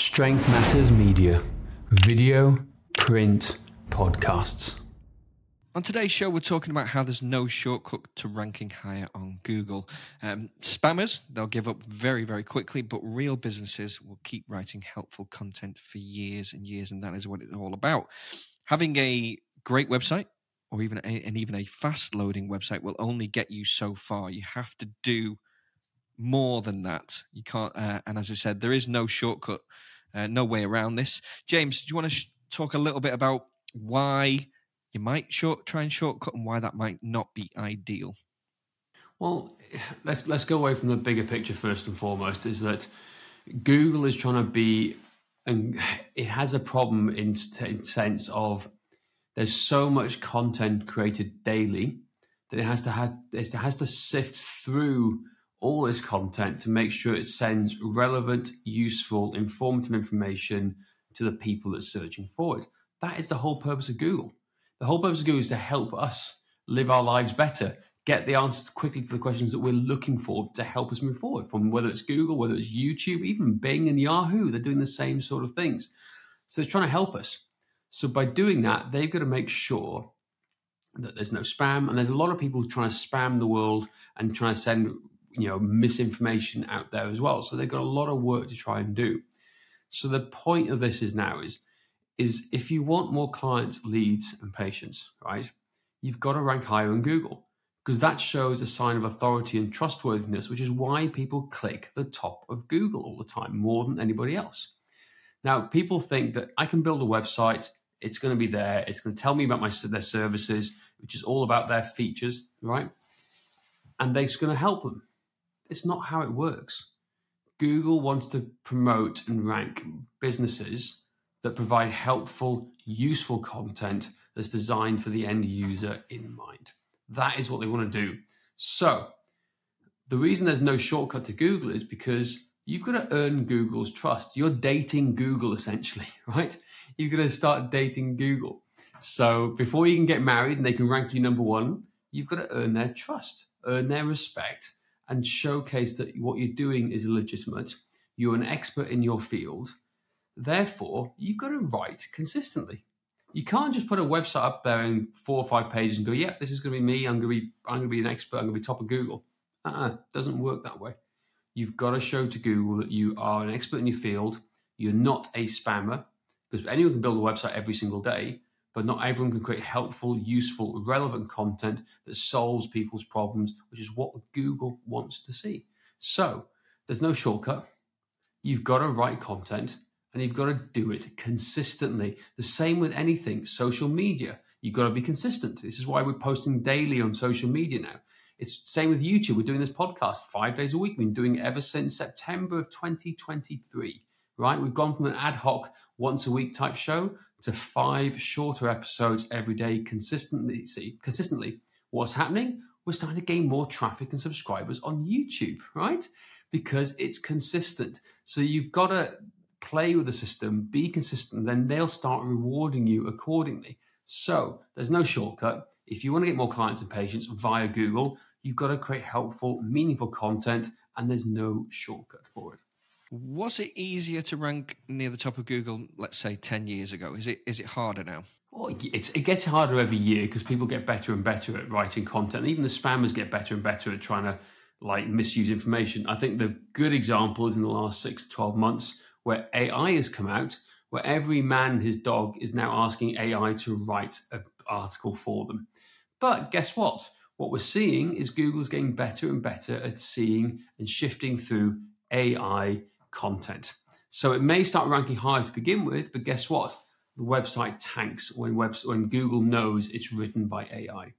Strength Matters Media video, print, podcasts. On today's show, we're talking about how there's no shortcut to ranking higher on Google. Um, spammers, they'll give up very, very quickly, but real businesses will keep writing helpful content for years and years, and that is what it's all about. Having a great website or even a, and even a fast loading website will only get you so far. You have to do more than that. You can't, uh, and as I said, there is no shortcut, uh, no way around this. James, do you want to sh- talk a little bit about why? you might short try and shortcut and why that might not be ideal. Well, let's let's go away from the bigger picture first and foremost. Is that Google is trying to be, and it has a problem in, in sense of there's so much content created daily that it has to have it has to sift through all this content to make sure it sends relevant, useful, informative information to the people that's searching for it. That is the whole purpose of Google. The whole purpose of Google is to help us live our lives better, get the answers quickly to the questions that we're looking for to help us move forward. From whether it's Google, whether it's YouTube, even Bing and Yahoo, they're doing the same sort of things. So they're trying to help us. So by doing that, they've got to make sure that there's no spam. And there's a lot of people trying to spam the world and trying to send you know misinformation out there as well. So they've got a lot of work to try and do. So the point of this is now is is if you want more clients, leads, and patients, right, you've got to rank higher in Google because that shows a sign of authority and trustworthiness, which is why people click the top of Google all the time more than anybody else. Now, people think that I can build a website, it's going to be there, it's going to tell me about my their services, which is all about their features, right? And they're going to help them. It's not how it works. Google wants to promote and rank businesses that provide helpful, useful content that's designed for the end user in mind. That is what they want to do. So, the reason there's no shortcut to Google is because you've got to earn Google's trust. You're dating Google essentially, right? You've got to start dating Google. So, before you can get married and they can rank you number one, you've got to earn their trust, earn their respect, and showcase that what you're doing is legitimate. You're an expert in your field Therefore, you've got to write consistently. You can't just put a website up there in four or five pages and go, "Yeah, this is going to be me. I'm going to be I'm going to be an expert. I'm going to be top of Google." Uh-uh, doesn't work that way. You've got to show to Google that you are an expert in your field. You're not a spammer because anyone can build a website every single day, but not everyone can create helpful, useful, relevant content that solves people's problems, which is what Google wants to see. So there's no shortcut. You've got to write content and you've got to do it consistently. The same with anything, social media. You've got to be consistent. This is why we're posting daily on social media now. It's same with YouTube. We're doing this podcast five days a week. We've been doing it ever since September of 2023. Right? We've gone from an ad hoc once a week type show to five shorter episodes every day consistently. See, consistently. What's happening? We're starting to gain more traffic and subscribers on YouTube, right? Because it's consistent. So you've got to play with the system, be consistent, then they'll start rewarding you accordingly. So there's no shortcut. If you want to get more clients and patients via Google, you've got to create helpful, meaningful content, and there's no shortcut for it. Was it easier to rank near the top of Google, let's say, 10 years ago? Is it is it harder now? Well, it gets harder every year because people get better and better at writing content. Even the spammers get better and better at trying to like misuse information. I think the good example is in the last six to 12 months where AI has come out, where every man and his dog is now asking AI to write an article for them. But guess what? What we're seeing is Google's getting better and better at seeing and shifting through AI content. So it may start ranking higher to begin with, but guess what? The website tanks when, web, when Google knows it's written by AI.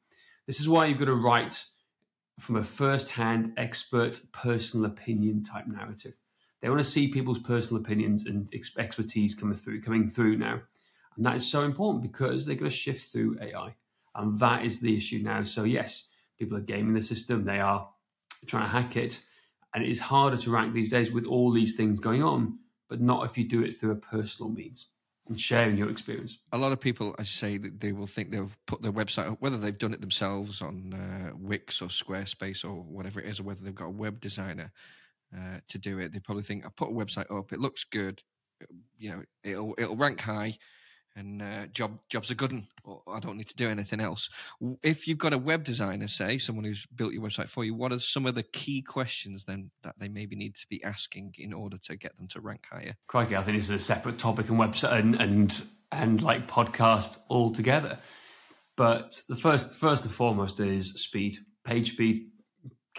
This is why you've got to write from a first hand, expert, personal opinion type narrative. They want to see people's personal opinions and expertise coming through, coming through now, and that is so important because they're going to shift through AI, and that is the issue now. So yes, people are gaming the system; they are trying to hack it, and it is harder to rank these days with all these things going on, but not if you do it through a personal means and sharing your experience. A lot of people, I say, that they will think they'll put their website up, whether they've done it themselves on uh, Wix or Squarespace or whatever it is, or whether they've got a web designer uh, to do it. They probably think, I put a website up, it looks good, you know it'll it'll rank high and uh, job jobs are good and I don't need to do anything else. If you've got a web designer, say someone who's built your website for you, what are some of the key questions then that they maybe need to be asking in order to get them to rank higher? Crikey, I think this is a separate topic and website and and and like podcast altogether. But the first first and foremost is speed, page speed.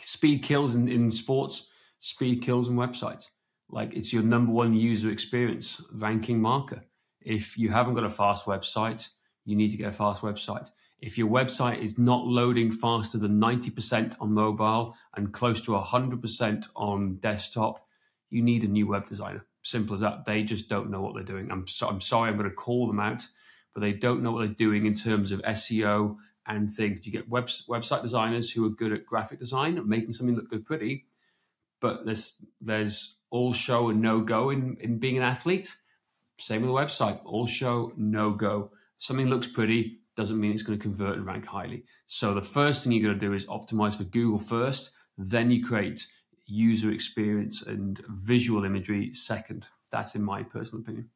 Speed kills in, in sports. Speed kills in websites. Like it's your number one user experience ranking marker if you haven't got a fast website, you need to get a fast website. If your website is not loading faster than 90% on mobile and close to 100% on desktop, you need a new web designer. Simple as that. They just don't know what they're doing. I'm, so, I'm sorry, I'm going to call them out, but they don't know what they're doing in terms of SEO and things. You get web, website designers who are good at graphic design, making something look good, pretty, but there's there's all show and no go in, in being an athlete same with the website. All show, no go. Something looks pretty doesn't mean it's going to convert and rank highly. So the first thing you're going to do is optimize for Google first. Then you create user experience and visual imagery second. That's in my personal opinion.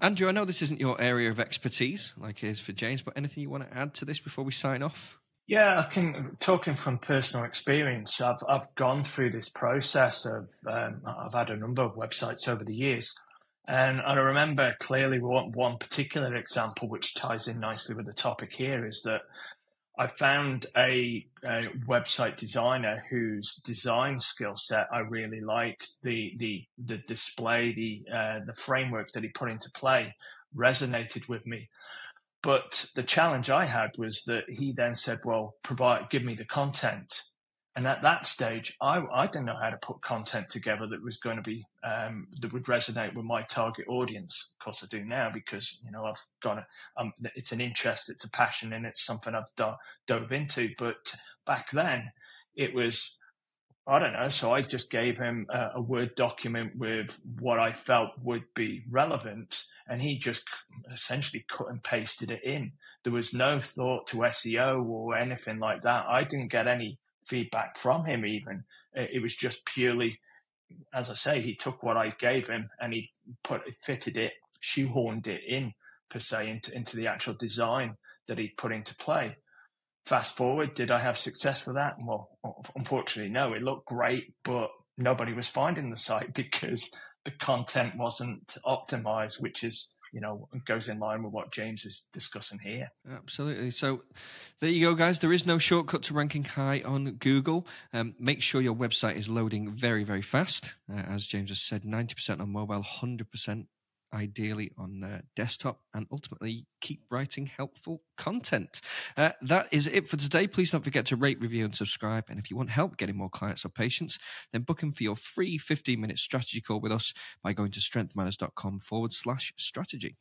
Andrew, I know this isn't your area of expertise, like it is for James, but anything you want to add to this before we sign off? Yeah, I can. Talking from personal experience, I've I've gone through this process of um, I've had a number of websites over the years, and, I remember clearly one, one particular example, which ties in nicely with the topic here, is that I found a, a website designer whose design skill set I really liked. The the the display, the uh, the framework that he put into play resonated with me. But the challenge I had was that he then said, "Well, provide, give me the content." And at that stage, I, I didn't know how to put content together that was going to be um, that would resonate with my target audience. Of course, I do now because you know I've got a, um, it's an interest, it's a passion, and it's something I've do- dove into. But back then, it was I don't know. So I just gave him a, a, Word document with what I felt would be relevant, and he just essentially cut and pasted it in. There was no thought to SEO or anything like that. I didn't get any feedback from him even. It was just purely, as I say, he took what I gave him and he put fitted it, shoehorned it in per se into, into the actual design that he put into play. Fast forward, did I have success with that? Well, unfortunately, no. It looked great, but nobody was finding the site because the content wasn't optimized, which is you know, goes in line with what James is discussing here. Absolutely. So there you go, guys. There is no shortcut to ranking high on Google. Um, make sure your website is loading very, very fast. Uh, as James has said, 90% on mobile, 100% ideally on uh, desktop, and ultimately keep writing helpful content. Uh, that is it for today. Please don't forget to rate, review, and subscribe. And if you want help getting more clients or patients, then book in for your free 15 minute strategy call with us by going to strengthmatters.com forward slash strategy.